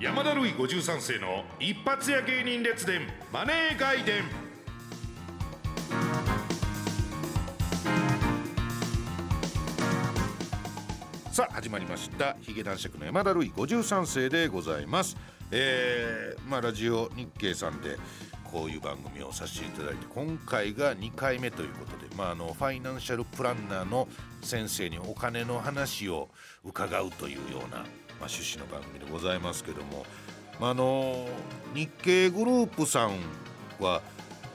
山田るい53世の一発屋芸人列伝マネー外伝さあ始まりました。ヒゲ男爵の山田るい53世でございます。えー、まあラジオ日経さんでこういう番組をさせていただいて今回が2回目ということで、まあ、あのファイナンシャルプランナーの先生にお金の話を伺うというような、まあ、趣旨の番組でございますけども、まあ、あの日経グループさんは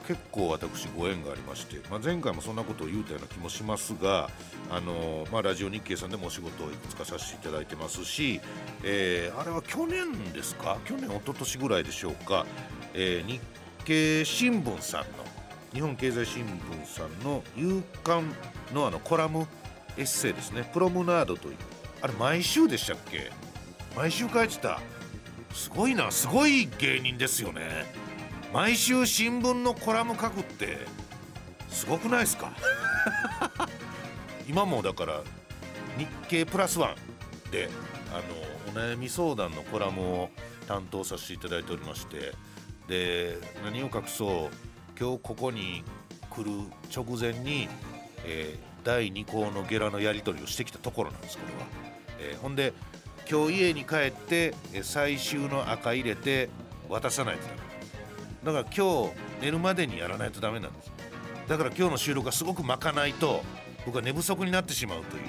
結構私ご縁がありまして、まあ、前回もそんなことを言うたような気もしますがあの、まあ、ラジオ日経さんでもお仕事をいくつかさせていただいてますし、えー、あれは去年ですか？去年一昨年ぐらいでしょうか、えー、日経新聞さんの日本経済新聞さんの夕刊のあのコラムエッセイですね。プロムナードというあれ毎週でしたっけ？毎週書いてた。すごいな。すごい芸人ですよね。毎週新聞のコラム書くってすごくないですか？今もだから日経プラスワンであのお悩み相談のコラムを担当させていただいておりましてで何を隠そう？今日ここに来る直前に、えー、第2項のゲラのやり取りをしてきたところなんですこれは、えー、ほんで今日家に帰って最終の赤入れて渡さないとダメ。だから今日寝るまでにやらないとダメなんです。だから今日の収録はすごく巻かないと僕は寝不足になってしまうという。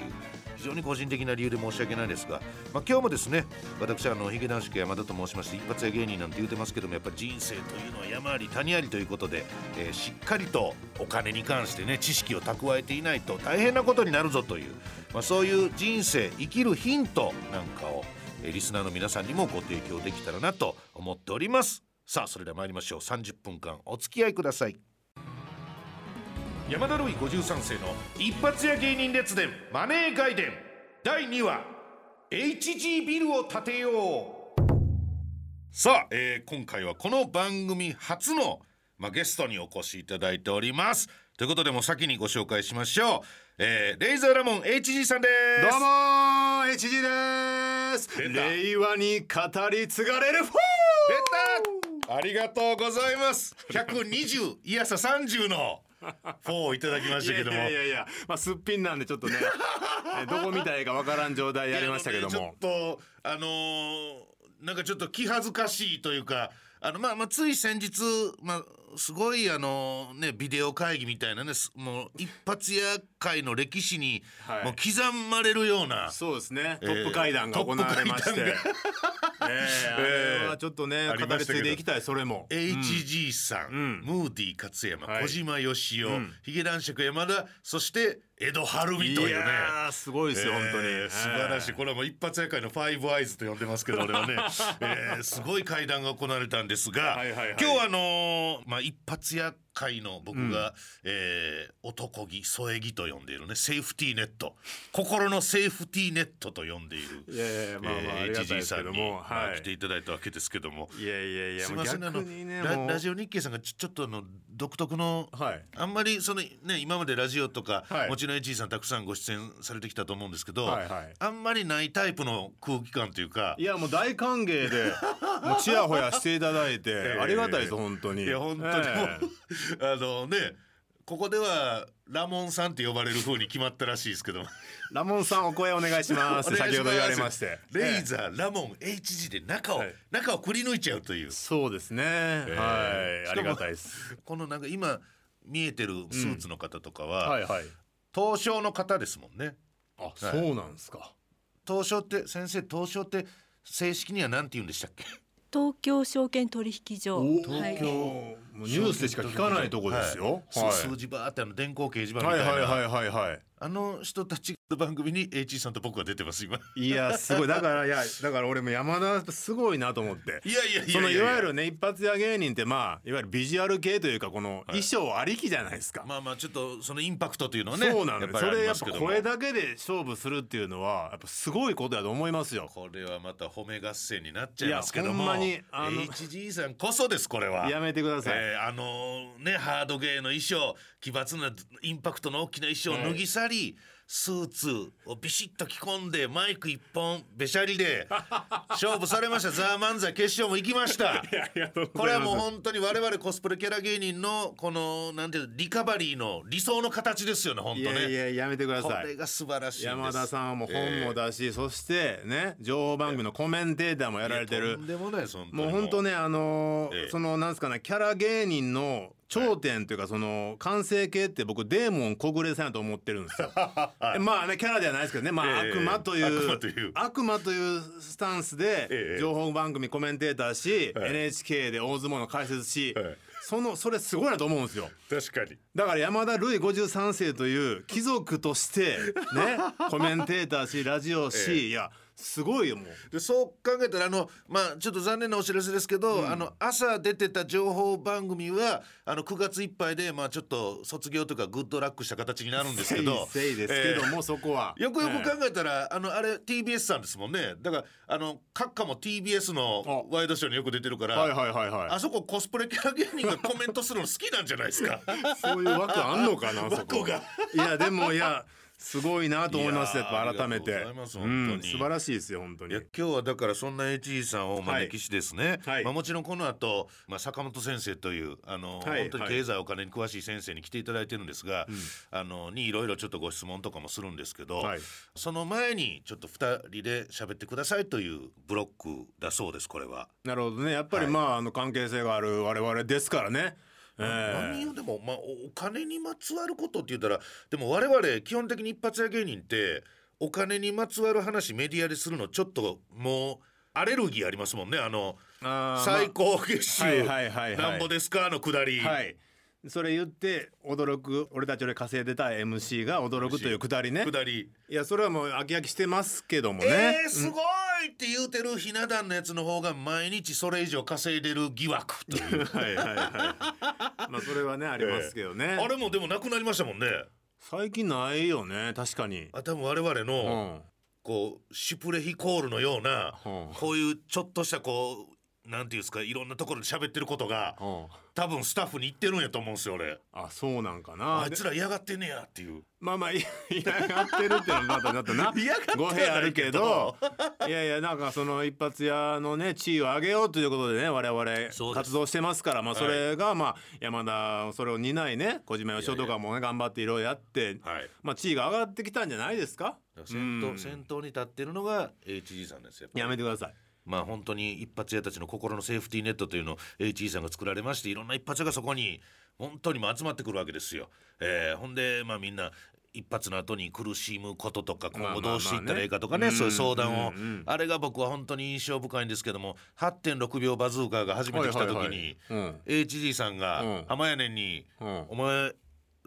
非常に個人的な理由で申し訳ないですが、まあ、今日もですね私あのヒゲ男子山田と申しまして一発屋芸人なんて言うてますけどもやっぱ人生というのは山あり谷ありということで、えー、しっかりとお金に関してね知識を蓄えていないと大変なことになるぞという、まあ、そういう人生生きるヒントなんかを、えー、リスナーの皆さんにもご提供できたらなと思っております。さあそれでは参りましょう。30分間お付き合いください。山田るい53世の一発屋芸人列伝マネー外伝第2話 HG ビルを建てよう。さあ、えー、今回はこの番組初の、まあ、ゲストにお越しいただいております。ということでも先にご紹介しましょう、えー、レイザーラモン HG さんです。どうも HG です。令和に語り継がれるフォー出た。ありがとうございます。120いやさ30のフォーをいただきましたけども。いやいやいやまあすっぴんなんでちょっとね。どこ見たいかわからん状態やりましたけども、ね、ちょっとあのー、なんかちょっと気恥ずかしいというかあのまあまあつい先日まあすごいあのねビデオ会議みたいなねもう一発屋会の歴史にもう刻まれるような、そうですね、トップ会談が行われまして。えー、はちょっとね語り継いでいきたいそれも。HG さん、ムーディ勝山、小島よしお、ヒゲ男爵山田そして江戸晴美というね。すごいですよ、本当に。素晴らしい。これはもう一発屋会のファイブアイズと呼んでますけど俺はね、えー、すごい会談が行われたんですが、今日はあのまあ一発屋会の僕が、うん、えー、男気添え木と呼んでいるね。セーフティーネット。心のセーフティーネットと呼んでいるいやいやまあまあ、えー、ありがたいですけども、はい、来ていただいたわけですけども。いやいやいやすみませんあのララジオ日経さんがちちょっとあの独特の、はい、あんまりそのね今までラジオとか、はい、もちろん HG さんたくさんご出演されてきたと思うんですけど、はいはい、あんまりないタイプの空気感というかいやもう大歓迎でもうちやほやしていただいて、えー、ありがたいです本当に。いや本当にえー、あのねここではラモンさんって呼ばれる風に決まったらしいですけど。ラモンさんお声 お願いします。先ほど言われまして。レイザー、ラモン HG で中を、はい、中をくり抜いちゃうという。そうですね、えー、はい。ありがたいです。このなんか今見えてるスーツの方とかは、うん、はいはい。東証の方ですもんね。あ、はい、そうなんですか。東証って先生東証って正式には何て言うんでしたっけ？東京証券取引所。東京、はいニュースでしか聞かないとこですよ、はい、数字バーってあの電光掲示板みたいな。はいはいはいはいあの人たちの番組に H さんと僕が出てます今。いやすごい。だからいやだから俺も山田すごいなと思って。いやいやいやそのいわゆるね一発屋芸人ってまあいわゆるビジュアル系というかこの衣装ありきじゃないですか、まあまあちょっとそのインパクトというのはねそうなんです。それやっぱ声だけで勝負するっていうのはやっぱすごいことだと思いますよ。これはまた褒め合戦になっちゃいますけども。ほんまにあの HG さんこそですこれは。やめてください、えー、あのねハードゲーの衣装奇抜なインパクトの大きな衣装を脱ぎ去り、スーツをビシッと着込んでマイク一本べしゃりで勝負されました「ザ・漫才決勝も行きました。これはもう本当に我々コスプレキャラ芸人のこのなんていうリカバリーの理想の形ですよね本当ね。いやいややめてください。これが素晴らしいです。山田さんはもう本も出し、そしてね情報番組のコメンテーターもやられてる。とんでもないもう本当ねあのーええ。そのなんですかねキャラ芸人の頂点というかその完成形って僕デーモン小暮さんやと思ってるんですよ。まあねキャラではないですけどね。まあええ。悪魔という悪魔という。スタンスでええ。情報番組コメンテーターしはい。NHK で大相撲の解説しはい。そのそれすごいなと思うんですよ。確かに。だから山田ルイ53世という貴族としてね コメンテーターしラジオし、ええ。いやすごいよもう。でそう考えたらあのまあちょっと残念なお知らせですけど、あの朝出てた情報番組はあの9月いっぱいでまあちょっと卒業とかグッドラックした形になるんですけど。せいですけども、そこは。よくよくええ考えたら、あのあれ TBS さんですもんね。だからあの閣下も TBS のワイドショーによく出てるから、はいはいはいはい。あそこコスプレキャラ芸人がコメントするの好きなんじゃないですか？そういう枠あんのかな そこ。枠がいやでもいやすごいなと思いますいやっぱ改めて。うん素晴らしいですよ本当に。いや今日はだからそんな HG さんをお招きしですね、はい。まあ、もちろんこの後、まあ坂本先生というあの、はい。本当に経済お金に詳しい先生に来ていただいてるんですが、あのにいろいろちょっとご質問とかもするんですけど、はい。その前にちょっと2人で喋ってくださいというブロックだそうですこれは。なるほどね。やっぱりはい。まああの関係性がある我々ですからねええ。何をでも、まあ、おお金にまつわることって言ったらでも我々基本的に一発屋芸人ってお金にまつわる話メディアでするのちょっともうアレルギーありますもんね。あの最高月収。なんぼですか？のくだり、はい。それ言って驚く俺たちより稼いでた MC が驚くというくだりね。くだり、いやそれはもう飽き飽きしてますけどもね、えー、すごいって言うてるひな壇のやつの方が毎日それ以上稼いでる疑惑という。はいはいはい。まあそれはねありますけどね、あれもでもなくなりましたもんね。最近ないよね確かに。あ多分我々うの、ん。こうシュプレヒコールのような、うん。こういうちょっとしたこうなんていうんですかいろんなところで喋ってることがうん。多分スタッフに言ってるんやと思うんですよ俺。あそうなんかな。あいつら嫌がってんねやっていう。まあまあい嫌がってるってのはまたな ってはな語弊あるけど。いやいやなんかその一発屋のね地位を上げようということでね我々活動してますからまあはい。それがまあ山田それを担いね小島よしおとかもね頑張っていろいろやってはい。まあ地位が上がってきたんじゃないですか？先頭、うん。先頭に立ってるのが HG さんですよやめてくださいまあ本当に一発屋たちの心のセーフティーネットというのを HG さんが作られましていろんな一発屋がそこに本当にも集まってくるわけですよ。えーほんでまあみんな一発の後に苦しむこととか今後どうしていったらいいかとかね,、そういう相談を、あれが僕は本当に印象深いんですけども8.6秒バズーカーが初めて来た時に、HG さんがうん。浜屋根に、うん。お前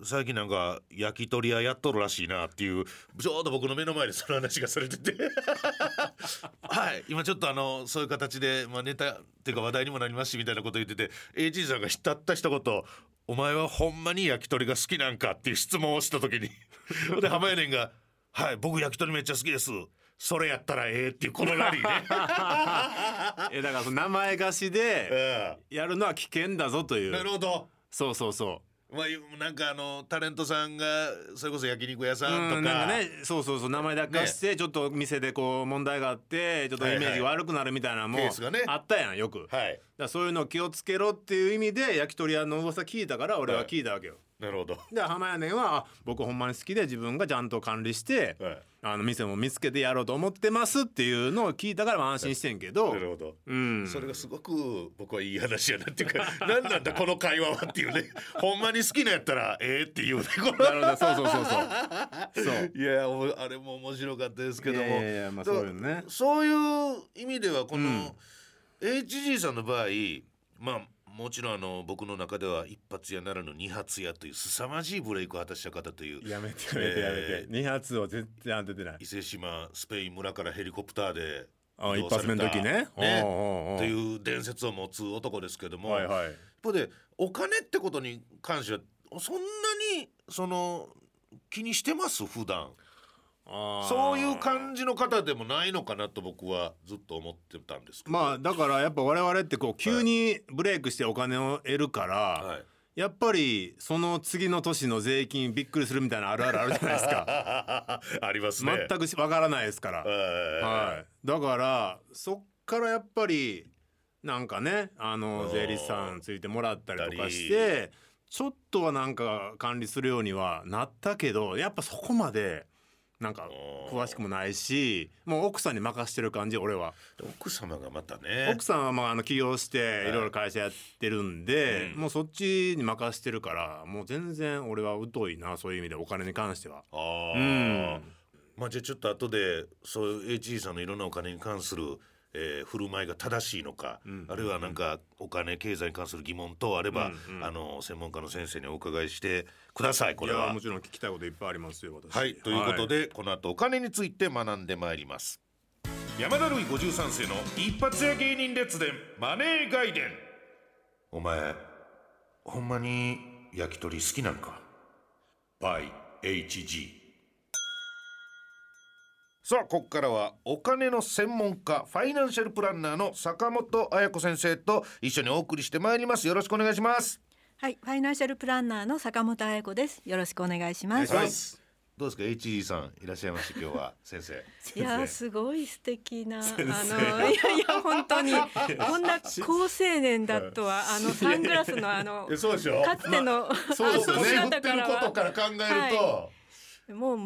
最近なんか焼き鳥屋やっとるらしいなっていうちょうど僕の目の前でその話がされてて。はい。今ちょっとあのそういう形で、まあ、ネタっていうか話題にもなりますしみたいなこと言ってて AG さんがたった一言「お前はほんまに焼き鳥が好きなんか?」っていう質問をした時に。で浜屋根が「はい僕焼き鳥めっちゃ好きです」それやったらええっていうこのラリーね。えだからその名前貸しでうやるのは危険だぞといんなるうほど。そうそうそまあ、なんかあのタレントさんがそれこそ焼肉屋さう。んとか,、うん、かねそうそうそう名前だけ貸してちょっと店でこう問題があってちょっとイメージ悪くなるみたいなのもあったやんよく。はいらそういうのを気をつけろっていう意味で焼き鳥屋の噂聞いたから俺は聞いたわけよ。なるほど。で浜屋根はあ僕ほんまに好きで自分がちゃんと管理して、はい。あの店も見つけてやろうと思ってますっていうのを聞いたからまあ安心してんけど、なるほど。うん、それがすごく僕はいい話やなっていうか 何なんだこの会話はっていうね。ほんまに好きなやったらええっていうねこなるほど。そうそうそうそう。そう。のいやおあれも面白かったですけども。いやいやまあそういうのね。そういう意味ではこうん。の HG さんの場合まあもちろんあの僕の中では一発屋ならぬ二発屋という凄まじいブレイクを果たした方というやめてやめてやめて、え二発は絶対当ててない。伊勢志摩スペイン村からヘリコプターであ一発目の時ね。ね。という伝説を持つ男ですけども、はいはい。一方でお金ってことに関してはそんなにその気にしてます？普段そういう感じの方でもないのかなと僕はずっと思ってたんですけど。まあだからやっぱ我々ってこう急にブレイクしてお金を得るから、はい。やっぱりその次の年の税金びっくりするみたいなあるあるあるじゃないですか。ありますね。全くわからないですから、ははい、だからそっからやっぱりなんかねあのうん税理士さんついてもらったりとかしてちょっとはなんか管理するようにはなったけどやっぱそこまでなんか詳しくもないしもう奥さんに任してる感じ俺は。奥様がまたね。奥さんはまああの起業してい。ろいろ会社やってるんで、うん。もうそっちに任してるからもう全然俺は疎いなそういう意味でお金に関しては。ああ、うん。まあじゃあちょっと後でそういう HG さんのいろんなお金に関する、えー振る舞いが正しいのか、うん。あるいはなんかお金経済に関する疑問等あれば、うんうん。あの専門家の先生にお伺いしてくださいこれは。も。ちろん聞きたいこといっぱいありますよ私。はい。ということで、この後お金について学んでまいります。山田るい53世の一発屋芸人列伝マネー外伝お前ほんまに焼き鳥好きなんか？by HG さあここからはお金の専門家ファイナンシャルプランナーの坂本彩子先生と一緒にお送りしてまいります。よろしくお願いします。はい、ファイナンシャルプランナーの坂本彩子です。よろしくお願いします。はい。どうですか？HG さんいらっしゃいました今日は。先生。いやーすごい素敵なあの生いやいや本当に。こんな高青年だとはあのサングラスのあのえそうでしょ？かつての、そうですよね。あの振ってることから考えると、はもう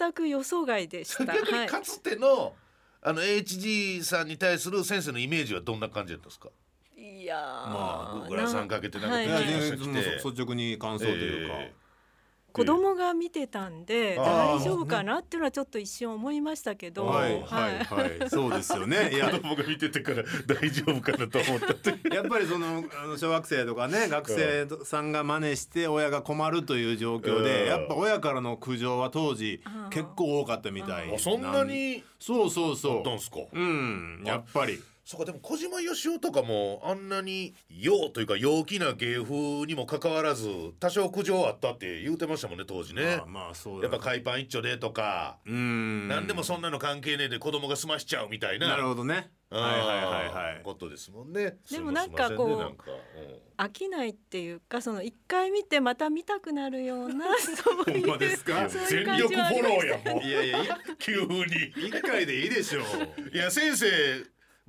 全く予想外でした。逆はい。にかつてのあの HG さんに対する先生のイメージはどんな感じだったんですか？いやーまあグラサンかけてなんかはい率直に感想というか。え子供が見てたんで大丈夫かなっていうのはちょっと一瞬思いましたけど、はい。はい。はいそうですよね。いや。子供が見ててから大丈夫かなと思ったって やっぱりそのあの小学生とかね学生さんが真似して親が困るという状況うん。でやっぱ親からの苦情は当時結構多かったみたいあそんなにそうそうそあったんすか？ううん。やっぱりそうかでも小島よしおとかもあんなに陽というか陽気な芸風にもかかわらず多少苦情あったって言うてましたもんね当時ね。まあまあそうだやっぱ海パン一丁でとかうん。何でもそんなの関係ねえで子供が済ましちゃうみたいな。なるほどね。うん。はいはいはいはい。ことですもんね。でもなんかこうねなんかうん飽きないっていうかその一回見てまた見たくなるような そういうですか？そういう全力フォローやもういやいやい急に。一回でいいでしょう。いや先生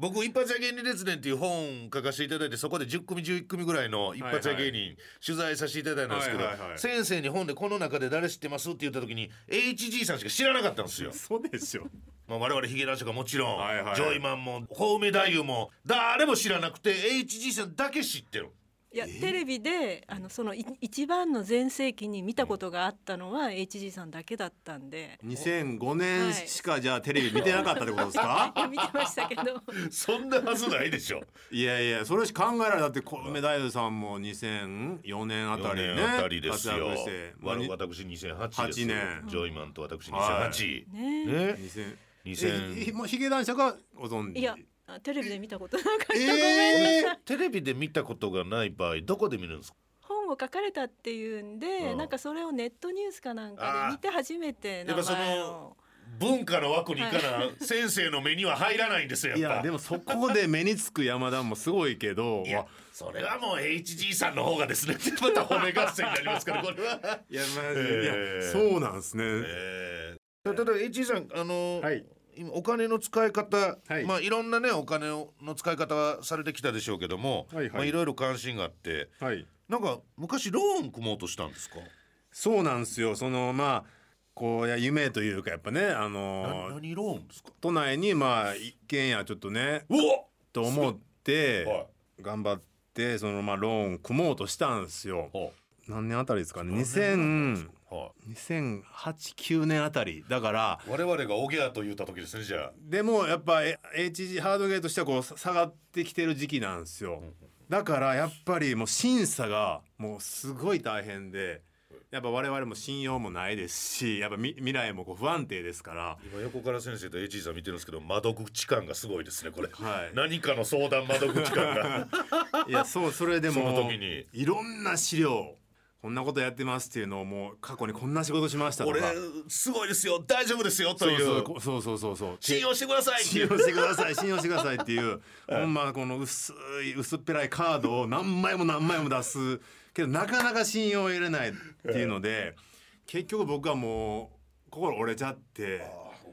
僕一発屋芸人列伝っていう本書かせていただいてそこで10組11組ぐらいの一発屋芸人取材させていただいたんですけど、先生に本でこの中で誰知ってます？って言った時に HG さんしか知らなかったんですよ。そうでしょまあ、我々ヒゲ男子がもちろん、はいはいジョイマンもコウメ太夫も誰も知らなくて HG さんだけ知ってる。いやテレビであのそのい一番の全盛期に見たことがあったのは HG さんだけだったんで。2005年しかじゃあテレビ見てなかったってことですか？いや見てましたけど。そんなはずないでしょ。いやいやそれしか考えられだって小梅太夫さんも2004年あたり4ね年あたりですよ。私2008ですよ。8年。ジョイマンと私2008。はい。ね。ね。2000 2000えもうヒゲ男爵がご存知いやあテレビで見たことなかった、えーごめんなさい。テレビで見たことがない場合どこで見るんですか？本を書かれたっていうんで、うん。なんかそれをネットニュースかなんかで見て初めて名やっぱその前を文化の枠に行かな先生の目には入らないんですよいやっぱ。やでもそこで目につく山田もすごいけど。いやそれはもう HG さんの方がですね。また骨合戦になりますからこれは。いやまあ、えー。いやそうなんですね、えー、ただ HG さんあの、はい今お金の使い方、はい。まあいろんなねお金の使い方はされてきたでしょうけども、はいはい。まあいろいろ関心があってはい。なんか昔ローン組もうとしたんですか？そうなんですよ。そのまあこういや夢というかやっぱねあなの何ローンですか？都内にまあ一軒家ちょっとねうわと思って、はい。頑張ってそのまあローン組もうとしたんですよ。は何年あたりですかね。何2000あは2008-9年あたりだからあ我々がオギャーと言った時ですねじゃあ。でもやっぱえ HG ハードゲーとしてはこうさ下がってきてる時期なんですよだからやっぱりもう審査がもうすごい大変でやっぱ我々も信用もないですしやっぱみ未来もこう不安定ですから今横から先生と HG さん見てるんですけど窓口感がすごいですねこれ。はい何かの相談窓口感が。いやそうそれでもその時にいろんな資料こんなことやってますっていうのをもう過去にこんな仕事しましたと俺かすごいですよ。大丈夫ですよという。そうこそうそうそうそう。信用してください信用してください 信用してくださいっていう。ほんまこの薄い薄っぺらいカードを何枚も何枚も出す。けどなかなか信用を得れないっていうので結局僕はもう心折れちゃって。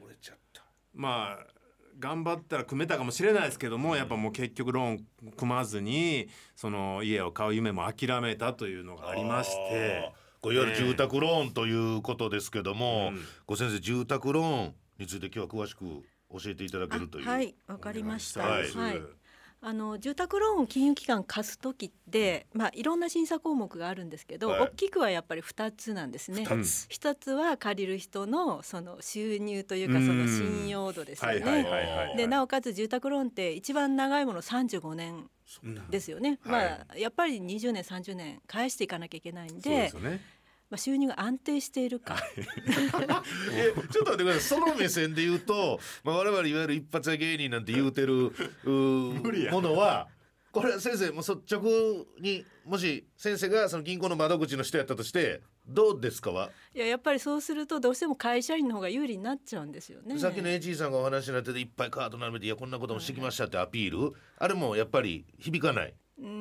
折れちゃった。まあ頑張ったら組めたかもしれないですけどもやっぱもう結局ローン組まずにその家を買う夢も諦めたというのがありまして。これいわゆる住宅ローンということですけども、うん。ご先生住宅ローンについて今日は詳しく教えていただけるというあはいわかりました。お願い。はいあの住宅ローンを金融機関貸す時って、まあ、いろんな審査項目があるんですけど、はい。大きくはやっぱり2つなんですね。二つ。一つは借りる人のその収入というかうん。その信用度ですよね。でなおかつ住宅ローンって一番長いもの35年うんですよね、はい。まあ、やっぱり20年30年返していかなきゃいけないんそうでですよねまあ、収入が安定しているか、えちょっと待ってください。その目線で言うと、まあ、我々いわゆる一発屋芸人なんて言うてるう無理や。ーものはこれは先生もう率直にもし先生がその銀行の窓口の人やったとしてどうですか？はいややっぱりそうするとどうしても会社員の方が有利になっちゃうんですよね。さっきの HG さんがお話になってていっぱいカード並べていやこんなこともしてきましたってアピール。あれもやっぱり響かない。うん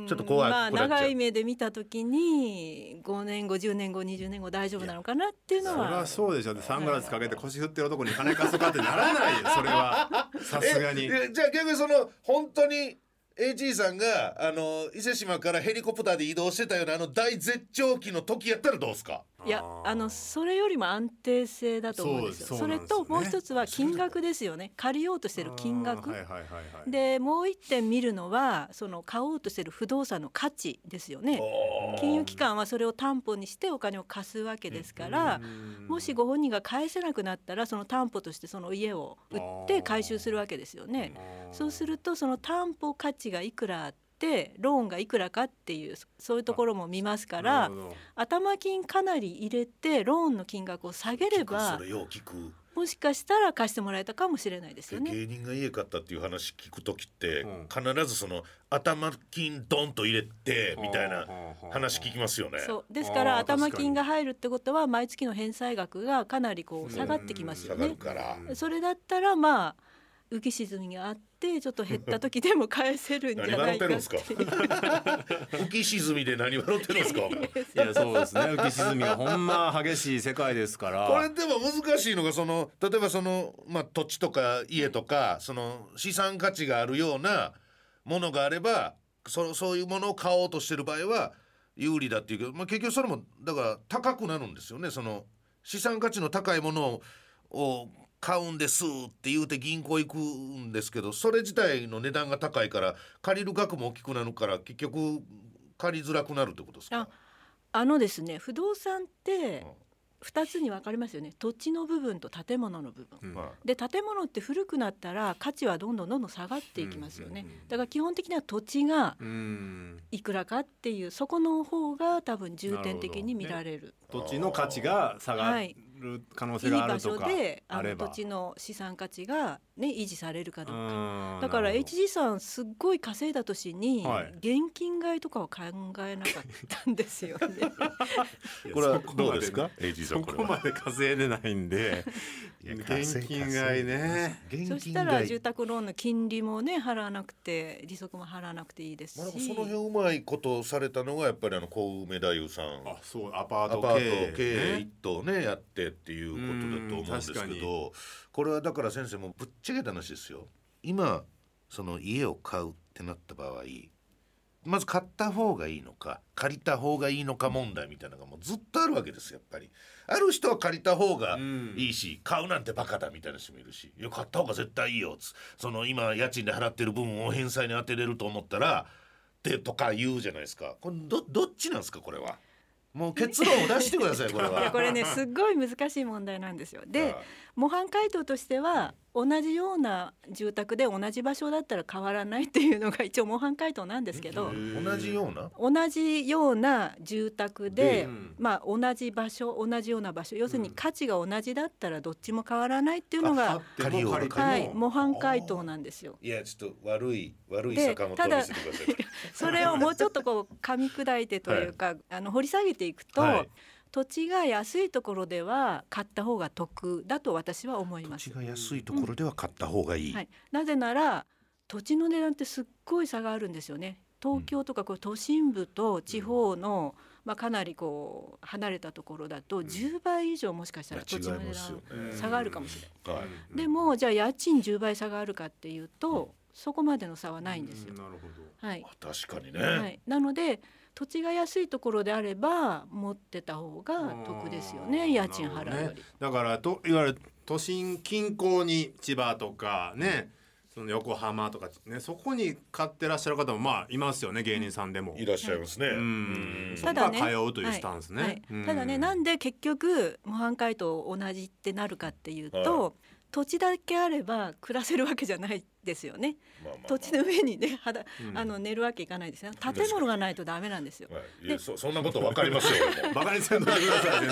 ちょっと怖いまあ長い目で見た時に5年後10年後20年後大丈夫なのかなっていうのそりゃはそうでしょ。サングラスかけて腰振ってる男に金貸すかってならないよ。それはさすがに。ええじゃあ逆にその本当に AG さんがあの伊勢志摩からヘリコプターで移動してたようなあの大絶頂期の時やったらどうですか？いやあのそれよりも安定性だと思うんですよ。そうそれともう一つは金額ですよね。借りようとしてる金額。はいはいはいでもう一点見るのはその買おうとしてる不動産の価値ですよね。金融機関はそれを担保にしてお金を貸すわけですから、もしご本人が返せなくなったらその担保としてその家を売って回収するわけですよね。そうするとその担保価値がいくらあってローンがいくらかっていうそういうところも見ますから頭金かなり入れてローンの金額を下げればそれよう聞くもしかしたら貸してもらえたかもしれないですよね。芸人が家買ったっていう話聞く時って、うん必ずその頭金ドンと入れてみたいな話聞きますよね。そうですから頭金が入るってことは毎月の返済額がかなりこう下がってきますよ下がるね。から。それだったらまあ浮き沈みがあってちょっと減った時でも返せるんじゃないかって。浮き沈みで何笑ってるんですか？いやそうですね。浮き沈みがほんま激しい世界ですから。これでも難しいのがその例えばその、まあ、土地とか家とかその資産価値があるようなものがあればそそういうものを買おうとしてる場合は有利だっていうけど、まあ、結局それもだから高くなるんですよね。その資産価値の高いものを買うんですって言うて銀行行くんですけどそれ自体の値段が高いから借りる額も大きくなるから結局借りづらくなるってことですか？ああのですね不動産って2つに分かりますよね。土地の部分と建物の部分。うん。まで建物って古くなったら価値はどんどんどんどん下がっていきますよね、うんうんうん。だから基本的には土地がうん。いくらかっていうそこの方が多分重点的に見られる。土地の価値が下がはいる可能い性い場所があるとかでああれば。の土地の資産価値が、ね、維持されるかどうか。うん。だから HG さんすっごい稼いだ年にはい。現金買いとかは考えなかったんですよね。これはどうですか？AG さんそこれはこまで稼いでないんで。現金買いね。現そしたら住宅ローンの金利もね払わなくて利息も払わなくていいですし、まあ、でもその辺うまいことされたのがやっぱりあの小梅太夫さん。あそうアパート経営営一棟ねやってっていうことだと思うんですけどこれはだから先生もぶっちゃけた話ですよ。今その家を買うってなった場合まず買った方がいいのか借りた方がいいのか問題みたいなのがもうずっとあるわけですよやっぱり。ある人は借りた方がいいし、買うなんてバカだみたいな人もいるしいや買った方が絶対いいよつ。その今家賃で払ってる分を返済に当てれると思ったらってとか言うじゃないですか。これどどっちなんですかこれは？もう結論を出してください これはいやこれねすっごい難しい問題なんですよ。ではい。模範回答としては同じような住宅で同じ場所だったら変わらないっていうのが一応模範回答なんですけど同じような？同じような住宅で、うん。まあ同じ場所同じような場所。要するに価値が同じだったらどっちも変わらないっていうのが、はい、模範回答なんですよ。い。やちょっと悪い悪いで坂本見せてくださいそれをもうちょっとこう噛み砕いてというか、あの掘り下げていくと、はい。土地が安いところでは買った方が得だと私は思います。土地。が安いところでは買った方がいい、はい、なぜなら土地の値段ってすっごい差があるんですよね。東京とかこう都心部と地方の、まあ、かなりこう離れたところだと10倍以上もしかしたら土地の値段ね差があるかもしれない。はい。でもじゃあ家賃10倍差があるかっていうと、そこまでの差はないんですよ。なるほど。はい、確かにね、はい、なので土地が安いところであれば持ってた方が得ですよね家賃払うより。ね。だからといわゆる都心近郊に千葉とかね、その横浜とかねそこに買ってらっしゃる方もまあいますよね芸人さんでも。いらっしゃいますね、うん。うん。そこから通うというスタンスね。はい。はい。うん。ただねなんで結局模範解答同じってなるかっていうと、は土地だけあれば暮らせるわけじゃないですよね。まあまあまあ土地の上にねはだうんあの寝るわけいかないですよ。建物がないとダメなんですよ。はいいやそそんなことわかりますよ バカにせんといてください先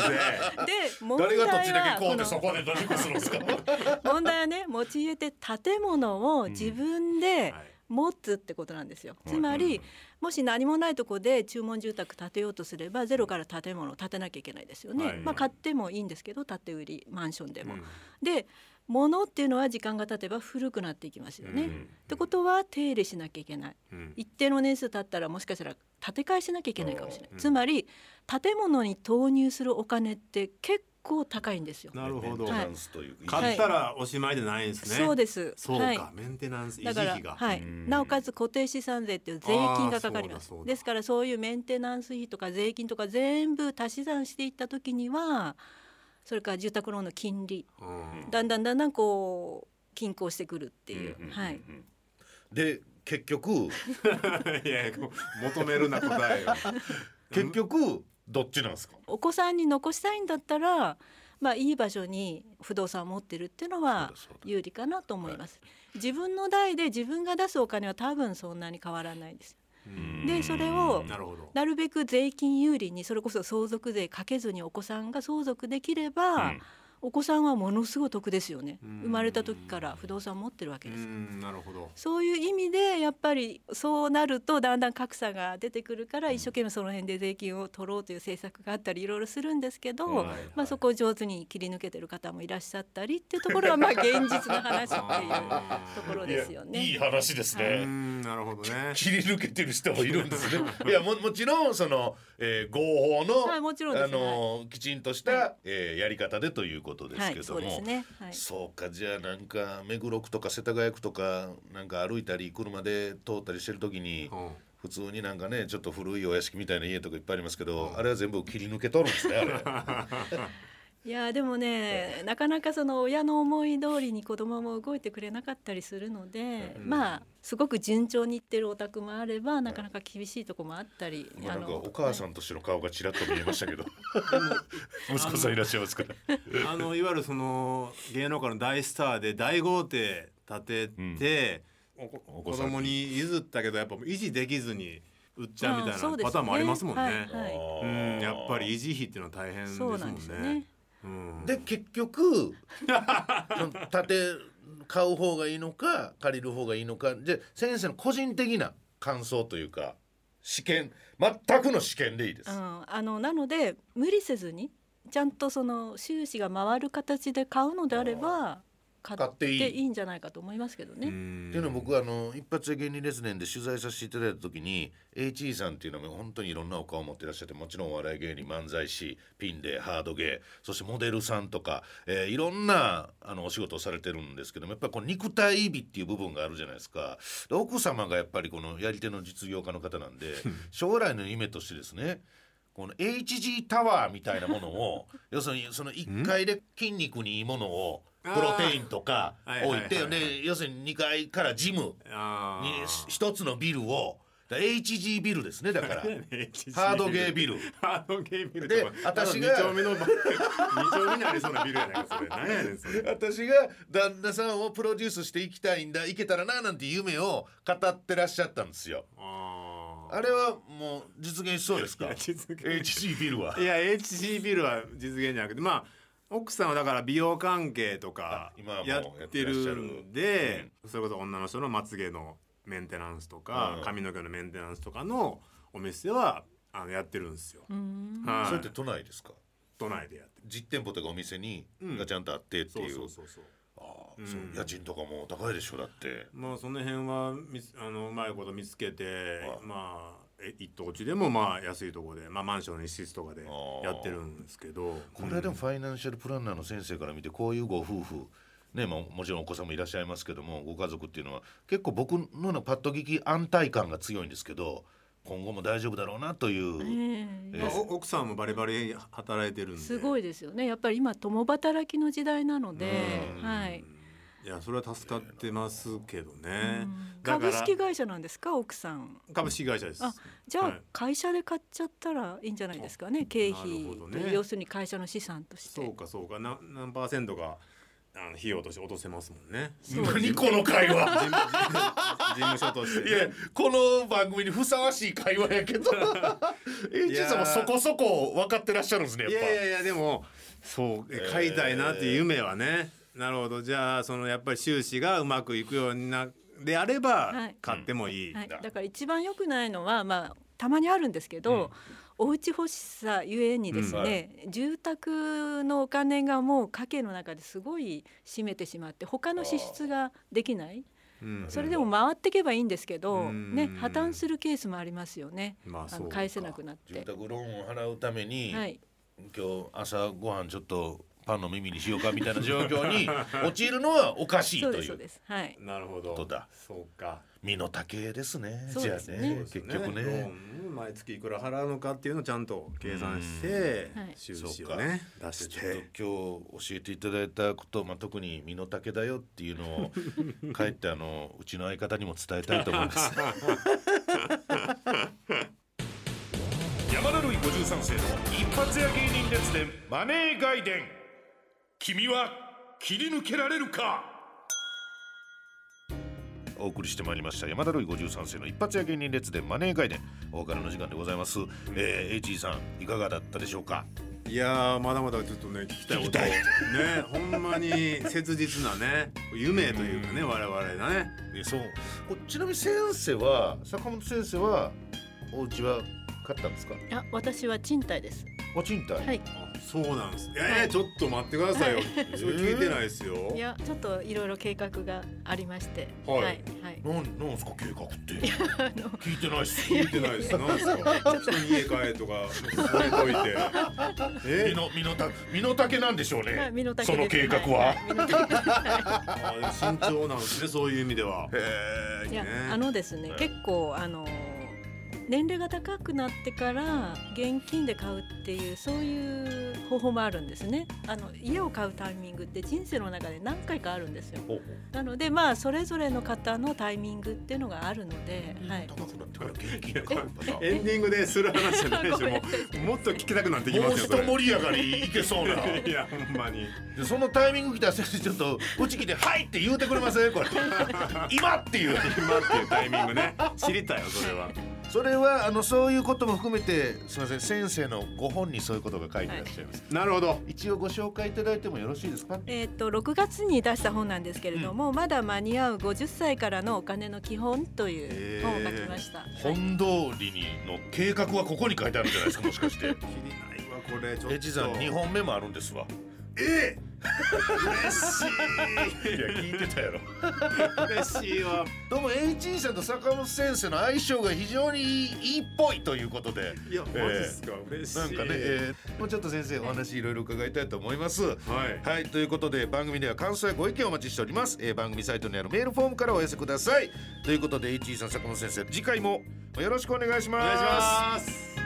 生。で問誰題が土地だけはこうでこそこでするんですかの 問題はね持ち家って建物を自分ではい持つってことなんですよ。うんつまりもし何もないとこで注文住宅建てようとすればゼロから建物を建てなきゃいけないですよね。はいまあ買ってもいいんですけど建て売りマンションでも。うんで物っていうのは時間が経てば古くなっていきますよね。うんってことは手入れしなきゃいけない。うん一定の年数経ったらもしかしたら建て替えしなきゃいけないかもしれない。うんつまり建物に投入するお金って結構高いんですよ。なるほど。メンテナンスという買ったらおしまいでないんですね。そうです。そうか、はい。メンテナンス維持だから費が。はい。うん、なおかつ固定資産税っていう税金がかかります。ですからそういうメンテナンス費とか税金とか全部足し算していった時にはそれから住宅ローンの金利。うん。だんだんだんだんこう均衡してくるっていう、うんうんうんはい。で結局。いやいやこう求めるな答えよ。結局どっちなんですか？お子さんに残したいんだったらまあいい場所に不動産を持ってるっていうのは有利かなと思います、自分の代で自分が出すお金は多分そんなに変わらないです。うん。でそれを。なるべく税金有利にそれこそ相続税かけずにお子さんが相続できれば、うんお子さんはものすごい得ですよね。うん。生まれた時から不動産持ってるわけうです。んなるほど。そういう意味でやっぱりそうなるとだんだん格差が出てくるから一生懸命その辺で税金を取ろうという政策があったりいろいろするんですけど、はいまあ、そこを上手に切り抜けてる方もいらっしゃったりっていうところが まあ現実の話っていうところですよね。いい話ですうね、んなるほどね。切り抜けてる人もいるんですね。いやももちろんその、えー合法の、はいもちろんですあのーきちんとした、はえーやり方でということですはい、けども、そうですね。はい。そうかじゃあなんか目黒区とか世田谷区とかなんか歩いたり車で通ったりしてる時にうん普通になんかねちょっと古いお屋敷みたいな家とかいっぱいありますけど、あれは全部切り抜けとるんですねあれ。いやでもねなかなかその親の思い通りに子供も動いてくれなかったりするので、うん。まあすごく順調にいってるお宅もあればなかなか厳しいとこもあったり、まあ、なんかおはい母さんとしての顔がちらっと見えましたけど。息子さんいらっしゃいますから。あのいわゆるその芸能界の大スターで大豪邸建てて、お子子お子さんに供に譲ったけどやっぱ維持できずに売っちゃうみたいなパターンもありますもんね。はいはい。うんやっぱり維持費っていうのは大変ですもんね。で結局建て買う方がいいのか借りる方がいいのか。で先生の個人的な感想というか試験全くの試験でいいです。うん、あのなので無理せずにちゃんとその収支が回る形で買うのであれば買っていい。ていいんじゃないかと思いますけどね。うん。っていうのは僕はあの一発芸人列伝で取材させていただいた時に HE さんっていうのは本当にいろんなお顔を持ってらっしゃってもちろんお笑い芸人漫才師ピンでハードゲーそしてモデルさんとか、えーいろんなあのお仕事をされてるんですけどもやっぱりこの肉体美っていう部分があるじゃないですか。で奥様がやっぱりこのやり手の実業家の方なんで 将来の夢としてですねこの HG タワーみたいなものを 要するにその1階で筋肉にいいものをプロテインとか置いてはい要するに2階からジムあにー一つのビルをだ HG ビルですねだから。ハハードゲービル。ハードゲービルで私が二丁目の 二丁目にありそうなビルやないかそれ。何やねんそれ。私が旦那さんをプロデュースしていきたいんだいけたらななんて夢を語ってらっしゃったんですよ。ああれはもう実現しそうですか？HG ビルは。ーいや HG ビルは実現じゃなくてまあ奥さんはだから美容関係とかややっってる。るんで、それこそ女の人のまつげのメンテナンスとか、うん。髪の毛のメンテナンスとかのお店はあのやってるんですよ。うん。はい。それって都内ですか？都内でやってる。実店舗とかお店にうん。がちゃんとあってってそう。いうそうそうそう。うん。家賃とかも高いでしょだって。まあその辺はみつあのうまいこと見つけてあまあえ一等地でもまあ安いところで、まあ、マンションの一室とかでやってるんですけど。これでもファイナンシャルプランナーの先生から見てこういうご夫婦ねまあ、もちろんお子さんもいらっしゃいますけどもご家族っていうのは結構僕のようなパッと聞き安泰感が強いんですけど今後も大丈夫だろうなという、ええ。まあ、お奥さんもバリバリ働いてるんで。すごいですよね。やっぱり今共働きの時代なのでうん。はいいやそれは助かってますけどね。株式会社なんですか奥さん。株式会社です。あじゃあはい。会社で買っちゃったらいいんじゃないですかね経費なるほどね。と要するに会社の資産として。そうかそうか。な何パーセントがあの費用として落とせますもんね。何この会話。事務 所としていやこの番組にふさわしい会話やけど。H さんもそこそこ分かってらっしゃるんですねやっぱ。いやいやいやでもそうえ買いたいなっていう夢はね、なるほど。じゃあそのやっぱり収支がうまくいくようになであればはい。買ってもいい、はい、だから一番良くないのはまあたまにあるんですけど、お家欲しさゆえにですね、住宅のお金がもう家計の中ですごい占めてしまって他の支出ができない。うん。それでも回ってけばいいんですけど、うん。ね破綻するケースもありますよね、まああそうか。の返せなくなって。住宅ローンを払うために、はい、今日朝ご飯ちょっとパンの耳にしようかみたいな状況に 陥るのはおかしいそといううですそうです。はい。なるほど。ことだ。そうか。身の丈ですね。そうじゃあですね。ね結局ね。ン毎月いくら払うのかっていうのをちゃんと計算して収支をね出しちょってと今日教えていただいたこと、まあ、特に身の丈だよっていうのを 帰ってあのうちの相方にも伝えたいと思います。山田るい53世の一発屋芸人列伝マネー外伝君は切り抜けられるか？お送りしてまいりました。山田るい53世の一発屋芸人列伝マネー外伝お別れの時間でございます、えー、HE さんいかがだったでしょうか？いやーまだまだちょっとね聞きたいこと。ねほんまに切実なね夢というかね我々がね。えそう。こちなみに先生は坂本先生はお家は買ったんですか？あ、私は賃貸です。お賃貸、はい。あそうなんですえーはい。ちょっと待ってくださいよ、それ聞いてないですよ。いや、ちょっといろいろ計画がありまして。はい。はい。はい。なんなんすか計画って。あの。聞いてないっす。聞いてないです。なんですか？人に家帰えとかそれといて。え？身の身のた身の丈なんでしょうはいね身の丈その計画は、い身の丈です あでも慎重なんですねそういう意味では。へい。やね。あのですね、はい。結構あの年齢が高くなってから現金で買うっていうそういう方法もあるんですね。あの家を買うタイミングって人生の中で何回かあるんですよ。なのでまあそれぞれの方のタイミングっていうのがあるので、はい。高くなってから現金で買うエンディングでする話じゃないでしょごめん。もうもっと聞きたくなってきますよそれ。盛り上がりいけそうな。いやほんまに。でそのタイミング来たら先生ちょっとうち来て「はい!」って言うてくれません？これ。今っていう。今っていうタイミングね。知りたいよそれはそれはあのそういうことも含めてすみません先生のご本にそういうことが書いていらっしゃいます、なるほど。一応ご紹介いただいてもよろしいですか？えー、と6月に出した本なんですけれども、まだ間に合う50歳からのお金の基本という本を書きました。はい本通りにの計画はここに書いてあるんじゃないですか？もしかして。きりないわこれ。ちょっと。エチさん2本目もあるんですわ。え嬉しい。や聞いてたやろ。い嬉しいわ。どうも H さんと坂本先生の相性が非常にいいいいっぽいということで。いやえーマジっすか？嬉しい。なんかね、えーもうちょっと先生お話いろいろ伺いたいと思います。はい。はいということで番組では感想やご意見をお待ちしております、えー番組サイトにあるメールフォームからお寄せください。ということで H さん坂本先生次回もよろしくお願いします。お願いします